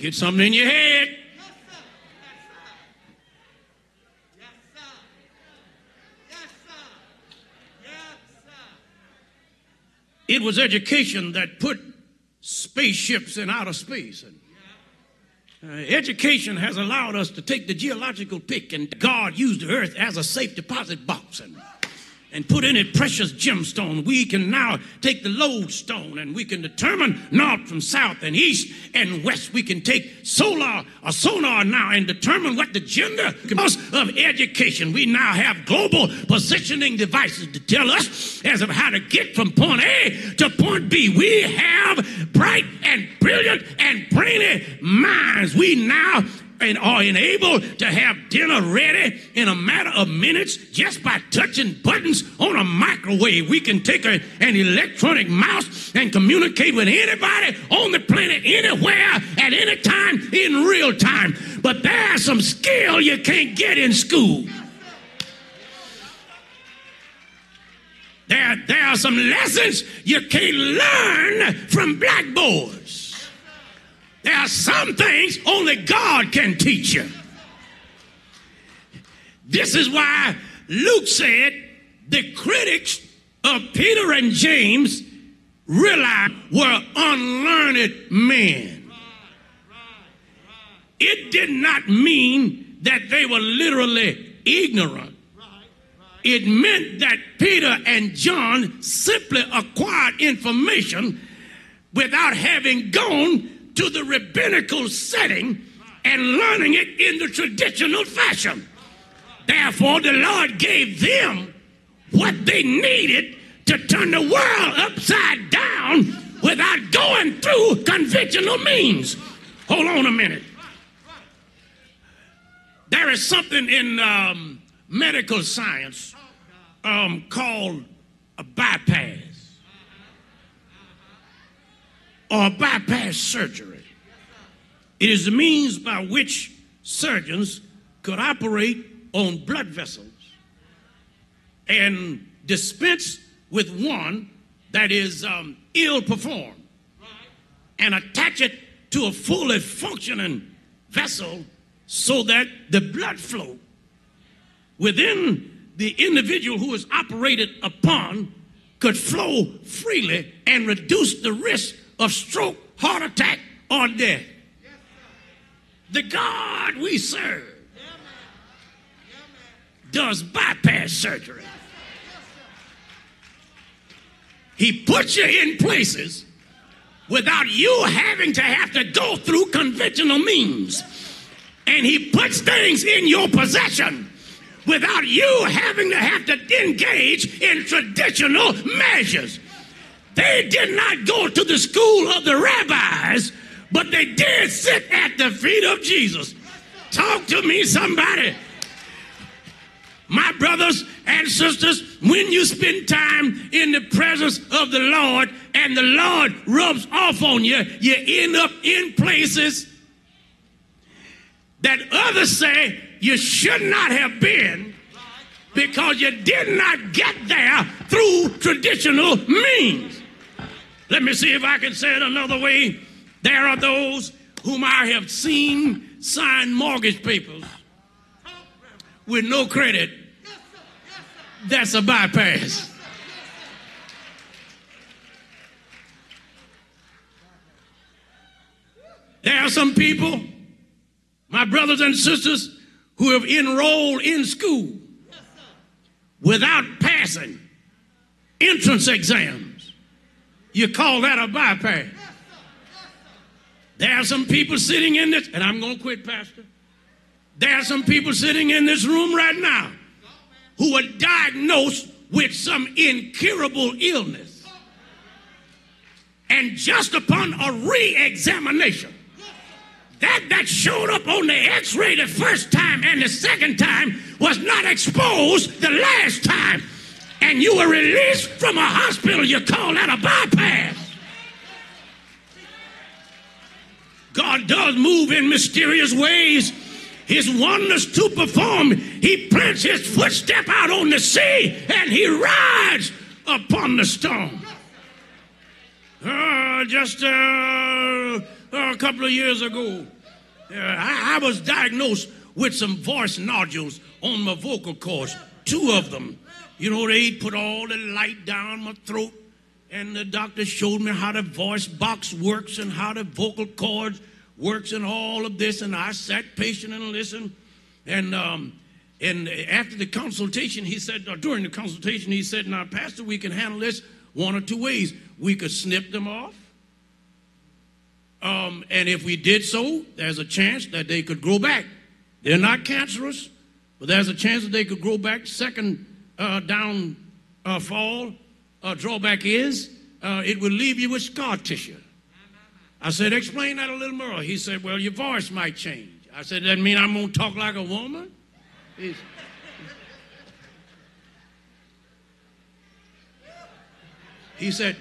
Get something in your head. It was education that put spaceships in outer space. And, uh, education has allowed us to take the geological pick, and God used the earth as a safe deposit box. And, and put in it precious gemstone. We can now take the lodestone and we can determine north from south and east and west. We can take solar or sonar now and determine what the gender of education. We now have global positioning devices to tell us as of how to get from point A to point B. We have bright and brilliant and brainy minds. We now and are enabled to have dinner ready in a matter of minutes just by touching buttons on a microwave. We can take a, an electronic mouse and communicate with anybody on the planet anywhere at any time in real time. But there's some skill you can't get in school. There, there are some lessons you can't learn from blackboards. There are some things only God can teach you. This is why Luke said the critics of Peter and James realized were unlearned men. It did not mean that they were literally ignorant. It meant that Peter and John simply acquired information without having gone to the rabbinical setting and learning it in the traditional fashion. Therefore, the Lord gave them what they needed to turn the world upside down without going through conventional means. Hold on a minute. There is something in um, medical science um, called a bypass or a bypass surgery. It is the means by which surgeons could operate on blood vessels and dispense with one that is um, ill performed and attach it to a fully functioning vessel so that the blood flow within the individual who is operated upon could flow freely and reduce the risk of stroke, heart attack, or death. The God we serve does bypass surgery. He puts you in places without you having to have to go through conventional means. And he puts things in your possession without you having to have to engage in traditional measures. They did not go to the school of the rabbis, but they did sit at the feet of Jesus. Talk to me, somebody. My brothers and sisters, when you spend time in the presence of the Lord and the Lord rubs off on you, you end up in places that others say you should not have been because you did not get there through traditional means. Let me see if I can say it another way. There are those whom I have seen sign mortgage papers with no credit. That's a bypass. There are some people, my brothers and sisters, who have enrolled in school without passing entrance exams. You call that a bypass. There are some people sitting in this, and I'm going to quit, Pastor. There are some people sitting in this room right now who are diagnosed with some incurable illness. And just upon a re examination, that that showed up on the x-ray the first time and the second time was not exposed the last time and you were released from a hospital, you call that a bypass. God does move in mysterious ways. His wonders to perform. He plants his footstep out on the sea and he rides upon the storm. Uh, just uh, a couple of years ago. Uh, I, I was diagnosed with some voice nodules on my vocal cords, two of them. You know, they put all the light down my throat, and the doctor showed me how the voice box works and how the vocal cords works and all of this. And I sat patient and listened. And um, and after the consultation, he said, during the consultation, he said, "Now, Pastor, we can handle this one or two ways. We could snip them off." Um, and if we did so, there's a chance that they could grow back. They're not cancerous, but there's a chance that they could grow back. Second uh, down uh, fall uh, drawback is uh, it will leave you with scar tissue. I said, explain that a little more. He said, well, your voice might change. I said, that mean I'm going to talk like a woman? He said,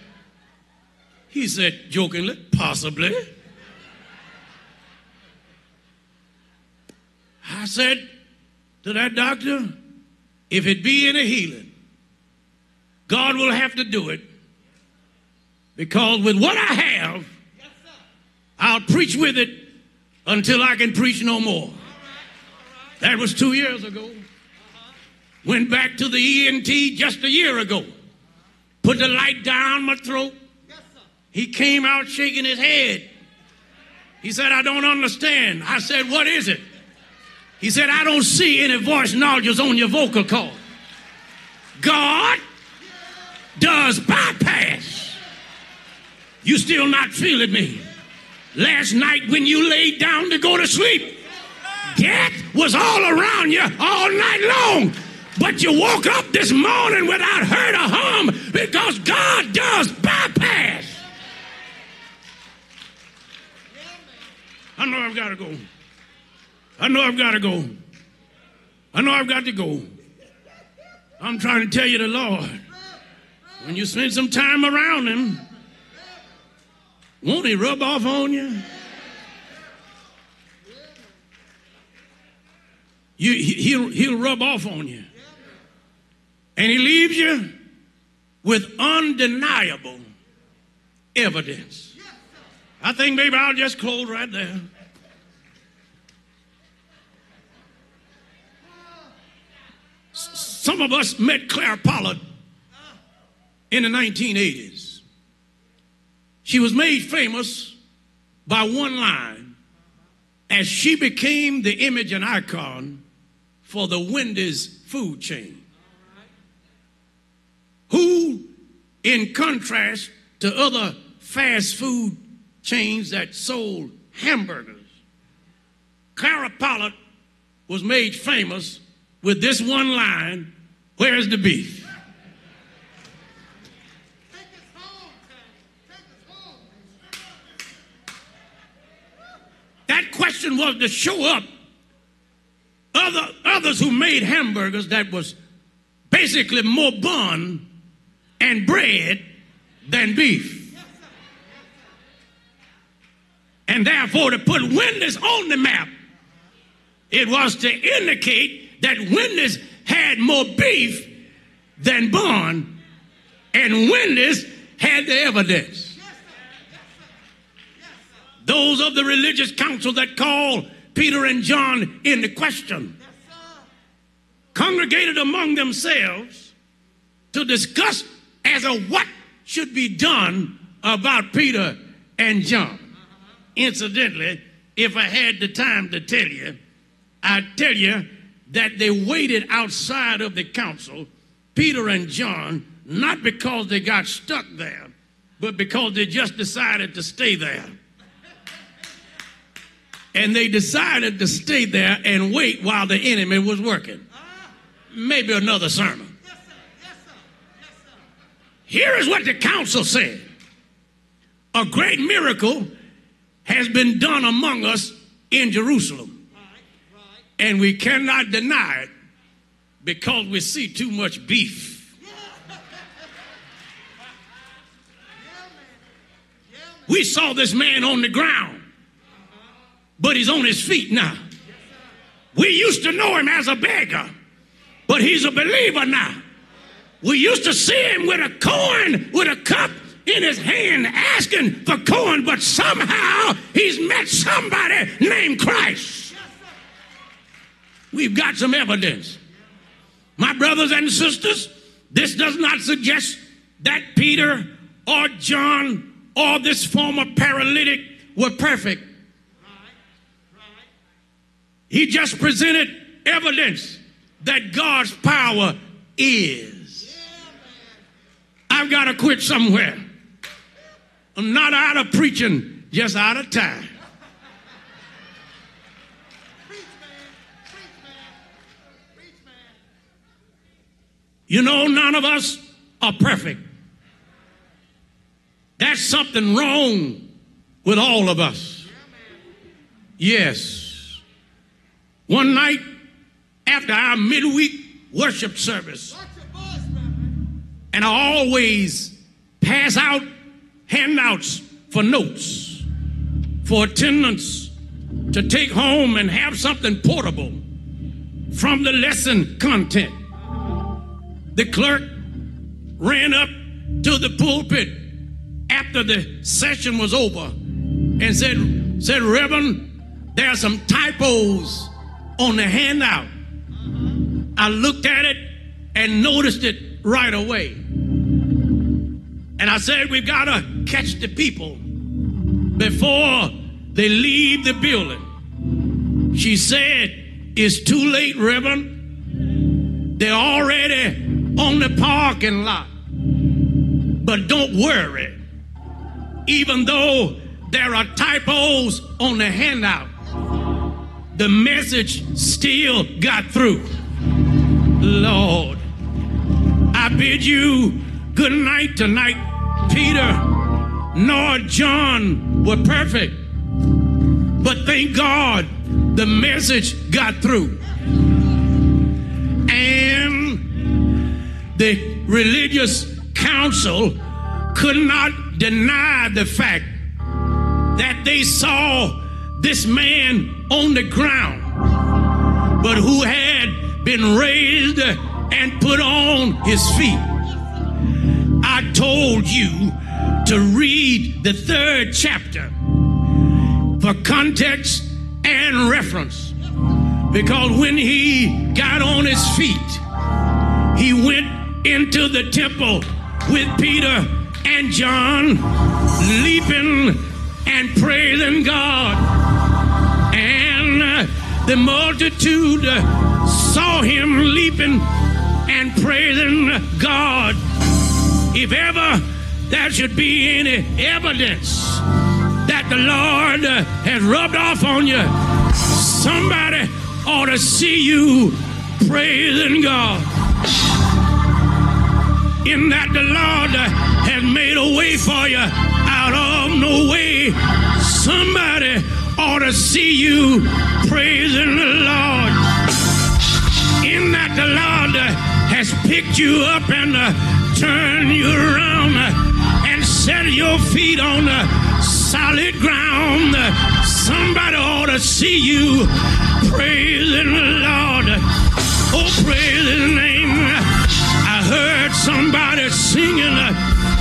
he said jokingly, possibly. I said to that doctor, if it be any healing, God will have to do it because with what I have, I'll preach with it until I can preach no more. That was two years ago. Went back to the ENT just a year ago. Put the light down my throat. He came out shaking his head. He said, I don't understand. I said, What is it? He said, I don't see any voice nodules on your vocal cord. God does bypass. You still not feeling me. Last night when you laid down to go to sleep, death was all around you all night long. But you woke up this morning without hurt or harm because God does bypass. I know I've got to go. I know I've got to go. I know I've got to go. I'm trying to tell you the Lord. When you spend some time around Him, won't He rub off on you? you he'll, he'll rub off on you. And He leaves you with undeniable evidence. I think maybe I'll just close right there. Some of us met Clara Pollard in the 1980s. She was made famous by one line as she became the image and icon for the Wendy's food chain. Who, in contrast to other fast food chains that sold hamburgers, Clara Pollard was made famous with this one line Where's the beef? That question was to show up other, others who made hamburgers that was basically more bun and bread than beef. And therefore, to put Wendy's on the map, it was to indicate that Wendy's had more beef than bun, and Wendy's had the evidence. Those of the religious council that called Peter and John into question congregated among themselves to discuss as a what should be done about Peter and John. Incidentally, if I had the time to tell you, I'd tell you that they waited outside of the council, Peter and John, not because they got stuck there, but because they just decided to stay there. And they decided to stay there and wait while the enemy was working. Maybe another sermon. Here is what the council said A great miracle has been done among us in Jerusalem and we cannot deny it because we see too much beef. We saw this man on the ground, but he's on his feet now. We used to know him as a beggar, but he's a believer now. We used to see him with a coin, with a cup in his hand asking for corn, but somehow he's met somebody named Christ. We've got some evidence. My brothers and sisters, this does not suggest that Peter or John or this former paralytic were perfect. He just presented evidence that God's power is. I've got to quit somewhere. I'm not out of preaching, just out of time. You know, none of us are perfect. That's something wrong with all of us. Yes. One night after our midweek worship service, and I always pass out handouts for notes, for attendance, to take home and have something portable from the lesson content. The clerk ran up to the pulpit after the session was over and said, said Reverend, there are some typos on the handout. I looked at it and noticed it right away. And I said, We've got to catch the people before they leave the building. She said, It's too late, Reverend. They're already on the parking lot. But don't worry, even though there are typos on the handout, the message still got through. Lord, I bid you good night tonight. Peter nor John were perfect, but thank God the message got through. And the religious council could not deny the fact that they saw this man on the ground, but who had been raised and put on his feet. I told you to read the third chapter for context and reference because when he got on his feet, he went into the temple with Peter and John, leaping and praising God. Uh, the multitude uh, saw him leaping and praising God. If ever there should be any evidence that the Lord uh, has rubbed off on you, somebody ought to see you praising God in that the Lord has made a way for you out of no way. Somebody ought to see you praising the Lord. In that the Lord has picked you up and uh, turned you around uh, and set your feet on solid ground. Somebody ought to see you praising the Lord. Oh, praise his name I heard somebody singing,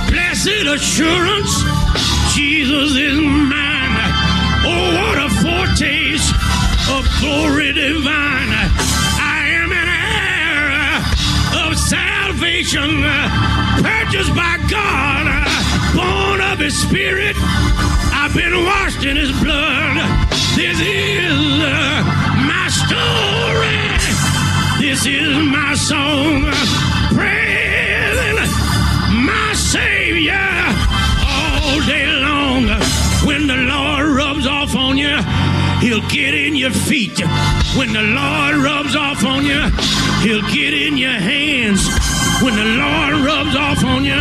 Blessed Assurance, Jesus is mine. Glory divine. I am an heir of salvation, purchased by God, born of His Spirit. I've been washed in His blood. This is my story. This is my song get in your feet. When the Lord rubs off on you, He'll get in your hands. When the Lord rubs off on you,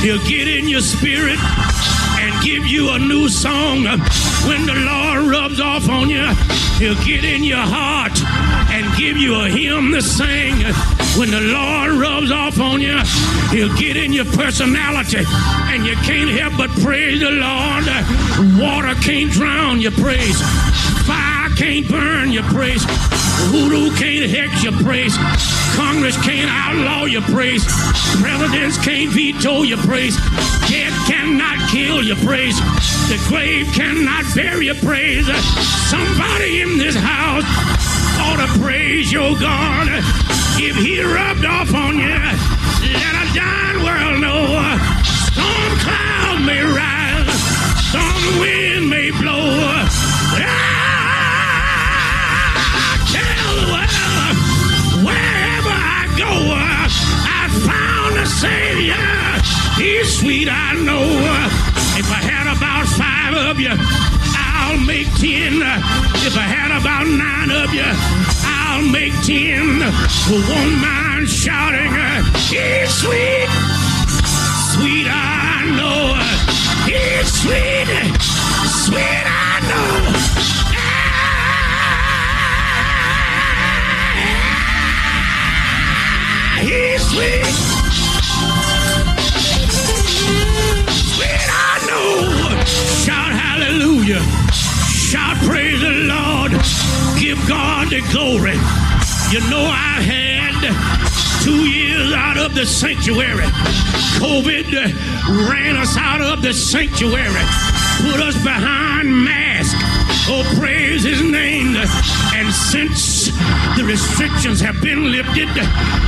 He'll get in your spirit and give you a new song. When the Lord rubs off on you, He'll get in your heart and give you a hymn to sing. When the Lord rubs off on you, He'll get in your personality, and you can't help but praise the Lord. Water can't drown your praise. Can't burn your praise. Voodoo can't hex your praise. Congress can't outlaw your praise. Presidents can't veto your praise. Dead cannot kill your praise. The grave cannot bury your praise. Somebody in this house ought to praise your God. If he rubbed off on you, let a dying sweet, I know. Uh, if I had about five of you, I'll make ten. If I had about nine of you, I'll make ten. Who won't mind shouting, uh, He's sweet, sweet, I know. Uh, He's sweet, sweet, I know. Ah, He's sweet. Sweet, hallelujah. Shout praise the Lord. Give God the glory. You know I had two years out of the sanctuary. COVID ran us out of the sanctuary, put us behind masks. Oh, praise his name. Since the restrictions have been lifted,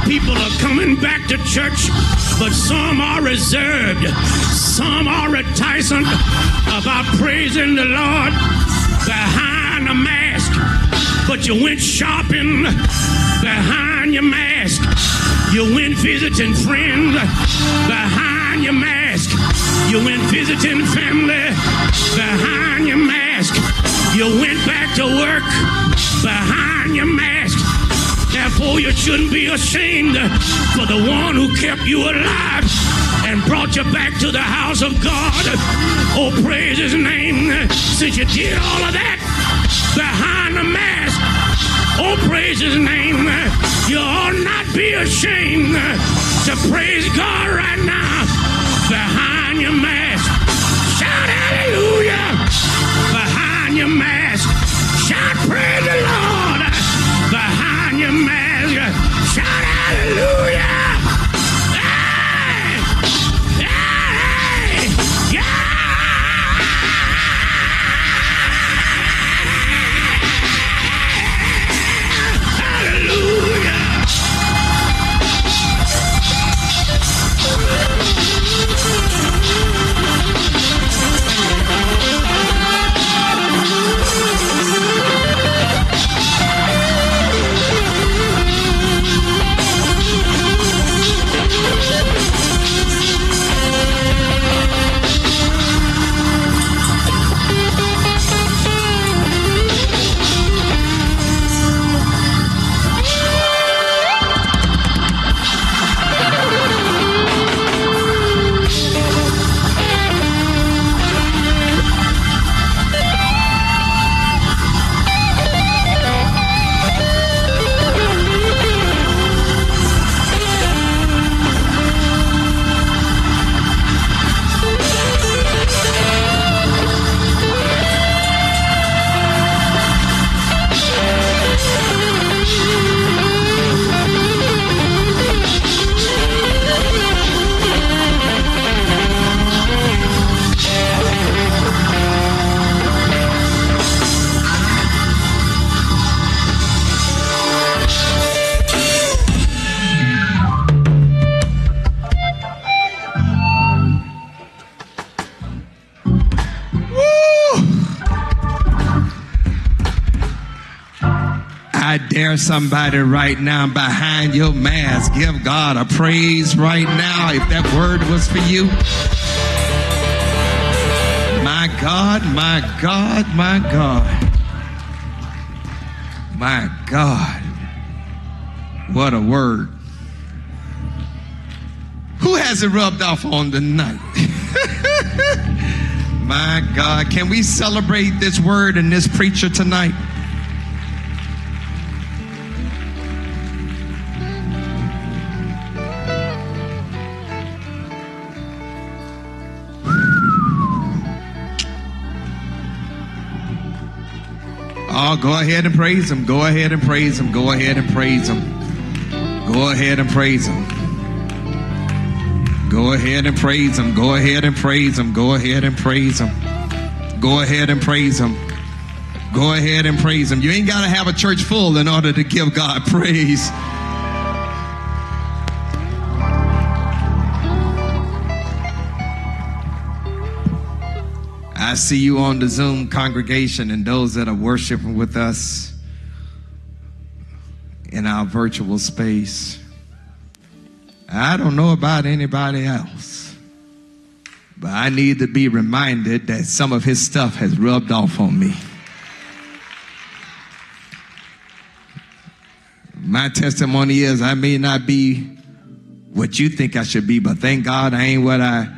people are coming back to church, but some are reserved. Some are reticent about praising the Lord behind a mask. But you went shopping behind your mask. You went visiting friends behind your mask. You went visiting family behind your mask. You went back to work behind your mask. Therefore, you shouldn't be ashamed for the one who kept you alive and brought you back to the house of God. Oh, praise his name. Since you did all of that behind the mask, oh, praise his name. You ought not be ashamed to praise God right now behind your mask. Shout hallelujah behind your mask. Shout praise the Lord behind your mask. Shout hallelujah. Dare somebody right now behind your mask. Give God a praise right now if that word was for you. My God, my God, my God. My God. What a word. Who has it rubbed off on tonight? my God. Can we celebrate this word and this preacher tonight? Oh, go ahead and praise him. Go ahead and praise him. Go ahead and praise him. Go ahead and praise him. Go ahead and praise him. Go ahead and praise him. Go ahead and praise him. Go ahead and praise him. Go ahead and praise him. You ain't got to have a church full in order to give God praise. I see you on the Zoom congregation and those that are worshiping with us in our virtual space. I don't know about anybody else, but I need to be reminded that some of his stuff has rubbed off on me. My testimony is I may not be what you think I should be, but thank God I ain't what I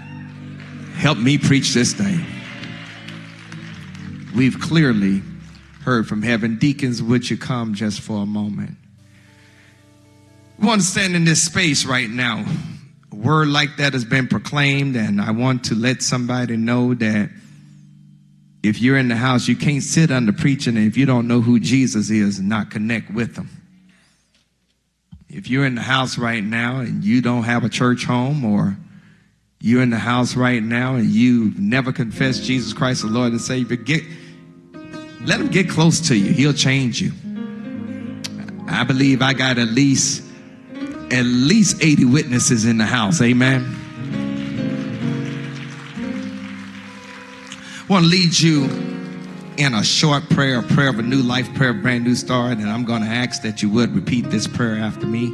help me preach this thing. We've clearly heard from heaven. Deacons, would you come just for a moment? We want to stand in this space right now. A word like that has been proclaimed, and I want to let somebody know that if you're in the house, you can't sit under preaching, and if you don't know who Jesus is, and not connect with him. If you're in the house right now and you don't have a church home, or you're in the house right now and you've never confessed Jesus Christ the Lord and Savior, get let him get close to you. He'll change you. I believe I got at least at least 80 witnesses in the house. Amen. I want to lead you in a short prayer, a prayer of a new life, prayer of brand new start, and I'm going to ask that you would repeat this prayer after me.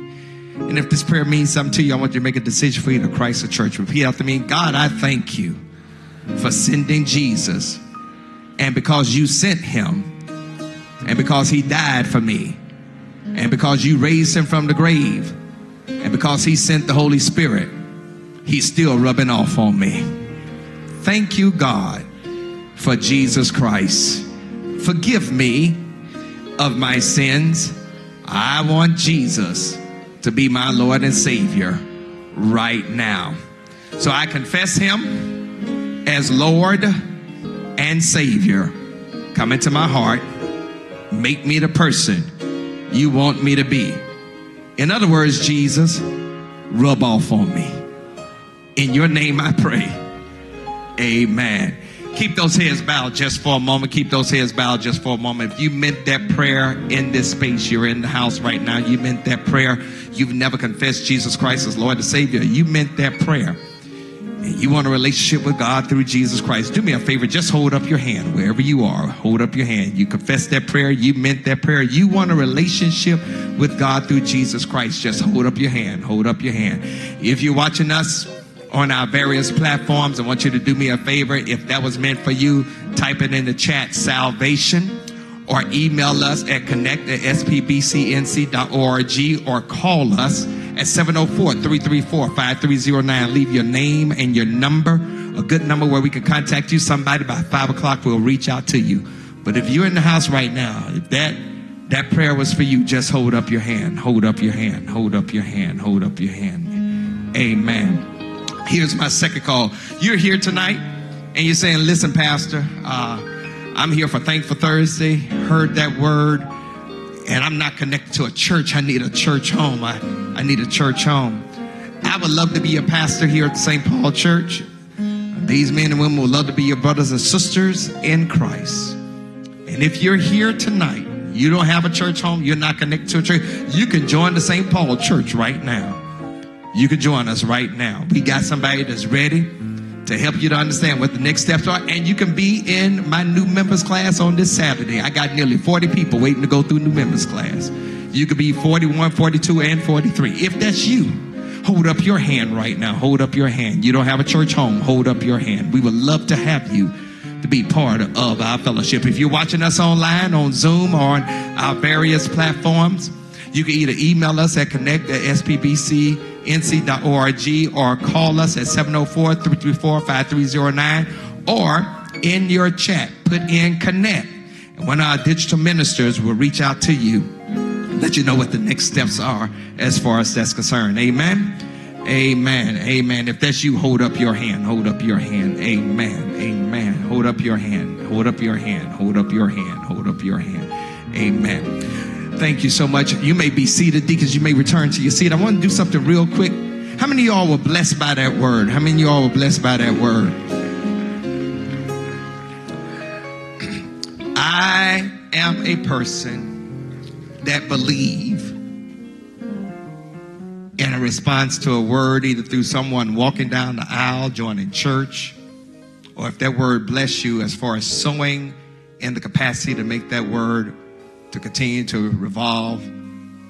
And if this prayer means something to you, I want you to make a decision for you to Christ the church. Repeat after me. God, I thank you for sending Jesus. And because you sent him, and because he died for me, and because you raised him from the grave, and because he sent the Holy Spirit, he's still rubbing off on me. Thank you, God, for Jesus Christ. Forgive me of my sins. I want Jesus to be my Lord and Savior right now. So I confess him as Lord and Savior. Come into my heart. Make me the person you want me to be. In other words, Jesus, rub off on me. In your name I pray. Amen. Keep those heads bowed just for a moment. Keep those heads bowed just for a moment. If you meant that prayer in this space, you're in the house right now, you meant that prayer. You've never confessed Jesus Christ as Lord and Savior. You meant that prayer. And you want a relationship with God through Jesus Christ. Do me a favor, just hold up your hand wherever you are. Hold up your hand. You confess that prayer. You meant that prayer. You want a relationship with God through Jesus Christ. Just hold up your hand. Hold up your hand. If you're watching us, on our various platforms. I want you to do me a favor. If that was meant for you, type it in the chat salvation or email us at connect at spbcnc.org or call us at 704-334-5309. Leave your name and your number, a good number where we can contact you. Somebody by five o'clock will reach out to you. But if you're in the house right now, if that that prayer was for you, just hold up your hand, hold up your hand, hold up your hand, hold up your hand. Amen. Here's my second call. You're here tonight and you're saying, listen, Pastor, uh, I'm here for Thankful Thursday, heard that word, and I'm not connected to a church. I need a church home. I, I need a church home. I would love to be a pastor here at St. Paul Church. These men and women would love to be your brothers and sisters in Christ. And if you're here tonight, you don't have a church home, you're not connected to a church, you can join the St. Paul Church right now you can join us right now. We got somebody that's ready to help you to understand what the next steps are. And you can be in my new members class on this Saturday. I got nearly 40 people waiting to go through new members class. You could be 41, 42, and 43. If that's you, hold up your hand right now. Hold up your hand. You don't have a church home, hold up your hand. We would love to have you to be part of our fellowship. If you're watching us online on Zoom or on our various platforms, you can either email us at connect at spbc nc.org or call us at 704 334 5309 or in your chat, put in connect. And one of our digital ministers will reach out to you, let you know what the next steps are as far as that's concerned. Amen. Amen. Amen. If that's you, hold up your hand. Hold up your hand. Amen. Amen. Hold up your hand. Hold up your hand. Hold up your hand. Hold up your hand. Amen. Thank you so much. You may be seated, deacons. You may return to your seat. I want to do something real quick. How many of y'all were blessed by that word? How many of y'all were blessed by that word? I am a person that believe in a response to a word, either through someone walking down the aisle, joining church, or if that word bless you as far as sowing in the capacity to make that word to continue to revolve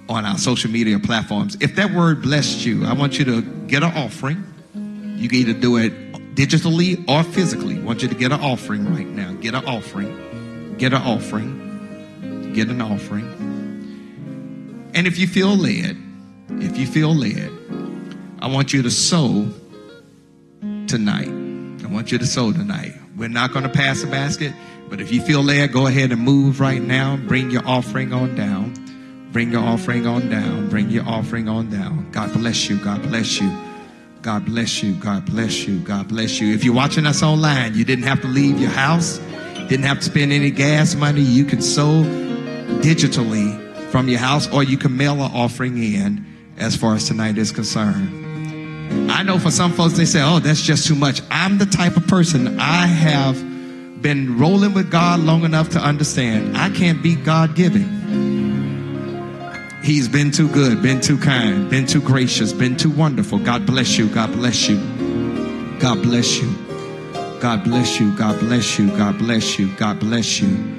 on our social media platforms. If that word blessed you, I want you to get an offering. You can either do it digitally or physically. I want you to get an offering right now. Get an offering. Get an offering. Get an offering. And if you feel led, if you feel led, I want you to sow tonight. I want you to sow tonight. We're not going to pass a basket, but if you feel led, go ahead and move right now. Bring your offering on down. Bring your offering on down. Bring your offering on down. God bless you. God bless you. God bless you. God bless you. God bless you. If you're watching us online, you didn't have to leave your house, didn't have to spend any gas money. You can sow digitally from your house, or you can mail an offering in as far as tonight is concerned. I know for some folks, they say, oh, that's just too much. I'm the type of person, I have been rolling with God long enough to understand I can't be God giving. He's been too good, been too kind, been too gracious, been too wonderful. God bless you. God bless you. God bless you. God bless you. God bless you. God bless you. God bless you. God bless you.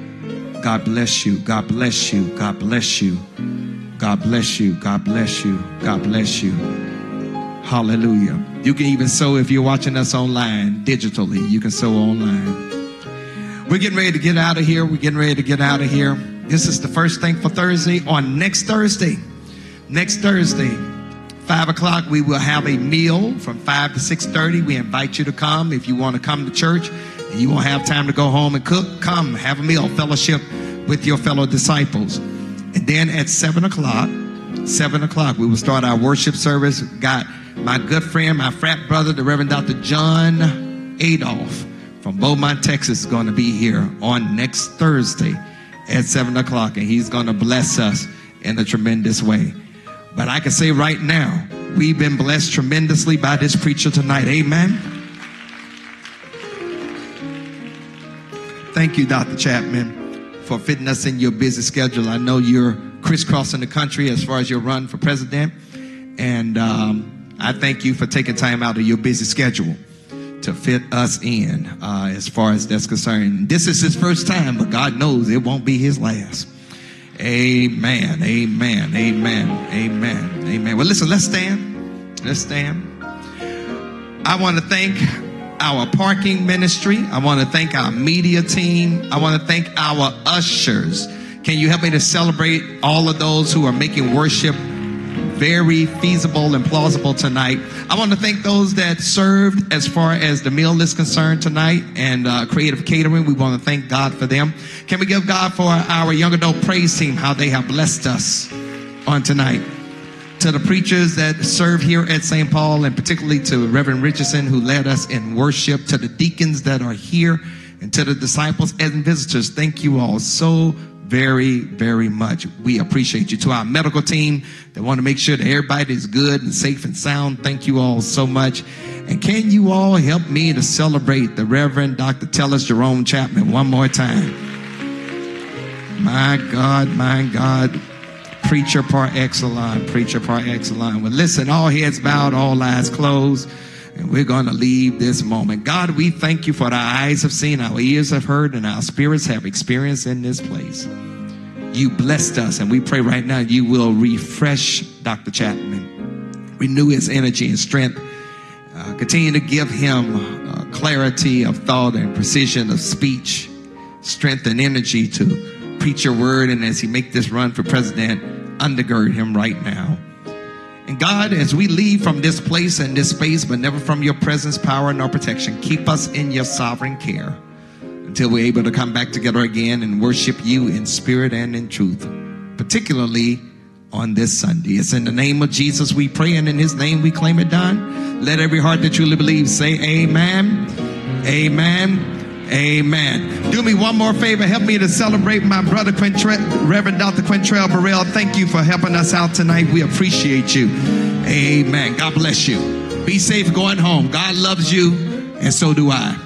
God bless you. God bless you. God bless you. God bless you. God bless you. God bless you. Hallelujah. You can even sow if you're watching us online, digitally. You can sow online. We're getting ready to get out of here. We're getting ready to get out of here. This is the first thing for Thursday. On next Thursday, next Thursday, five o'clock, we will have a meal from five to six thirty. We invite you to come if you want to come to church. You won't have time to go home and cook. Come have a meal, fellowship with your fellow disciples. And then at seven o'clock, seven o'clock, we will start our worship service. Got my good friend, my frat brother, the Reverend Dr. John Adolph from Beaumont, Texas, is going to be here on next Thursday at 7 o'clock, and he's going to bless us in a tremendous way. But I can say right now, we've been blessed tremendously by this preacher tonight. Amen. Thank you, Dr. Chapman, for fitting us in your busy schedule. I know you're crisscrossing the country as far as your run for president, and um, I thank you for taking time out of your busy schedule to fit us in uh, as far as that's concerned. This is his first time, but God knows it won't be his last. Amen. Amen. Amen. Amen. Amen. Well, listen, let's stand. Let's stand. I want to thank our parking ministry. I want to thank our media team. I want to thank our ushers. Can you help me to celebrate all of those who are making worship very feasible and plausible tonight. I want to thank those that served as far as the meal is concerned tonight and uh, creative catering. We want to thank God for them. Can we give God for our young adult praise team, how they have blessed us on tonight? To the preachers that serve here at St. Paul, and particularly to Reverend Richardson, who led us in worship, to the deacons that are here, and to the disciples and visitors, thank you all so very, very much. We appreciate you. To our medical team that want to make sure that everybody is good and safe and sound, thank you all so much. And can you all help me to celebrate the Reverend Dr. Tellis Jerome Chapman one more time? My God, my God. Preacher par excellence, preacher par excellence. Well, listen, all heads bowed, all eyes closed. And we're going to leave this moment. God, we thank you for our eyes have seen, our ears have heard, and our spirits have experienced in this place. You blessed us, and we pray right now you will refresh Dr. Chapman, renew his energy and strength, uh, continue to give him uh, clarity of thought and precision of speech, strength and energy to preach your word. And as he make this run for president, undergird him right now. And God, as we leave from this place and this space, but never from your presence, power, nor protection, keep us in your sovereign care until we're able to come back together again and worship you in spirit and in truth, particularly on this Sunday. It's in the name of Jesus we pray, and in his name we claim it done. Let every heart that truly believes say, Amen. Amen. Amen. Do me one more favor. Help me to celebrate my brother, Quintre- Reverend Dr. Quintrell Burrell. Thank you for helping us out tonight. We appreciate you. Amen. God bless you. Be safe going home. God loves you, and so do I.